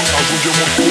Algo de amor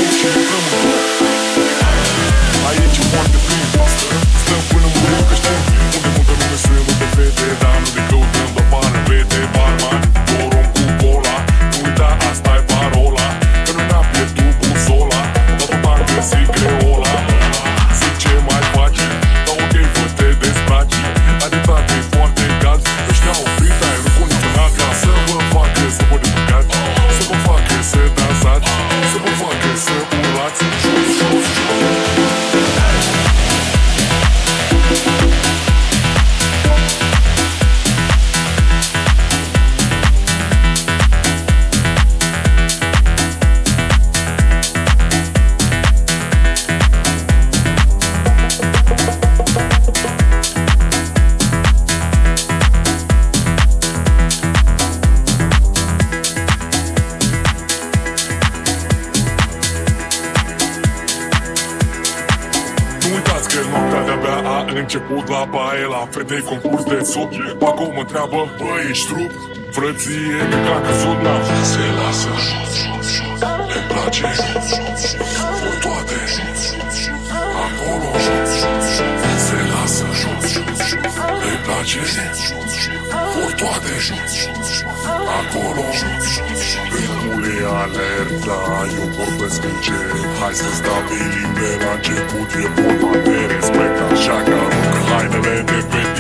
Abia a început la baie La fetei concurs de sub Acum întreabă, băi, ești trup? Frăție, că a căzut, n-am Acolo Regule alerta Eu vorbesc încet Hai să stabilim de la început E vorba de respect. Așa că arunc hainele de pe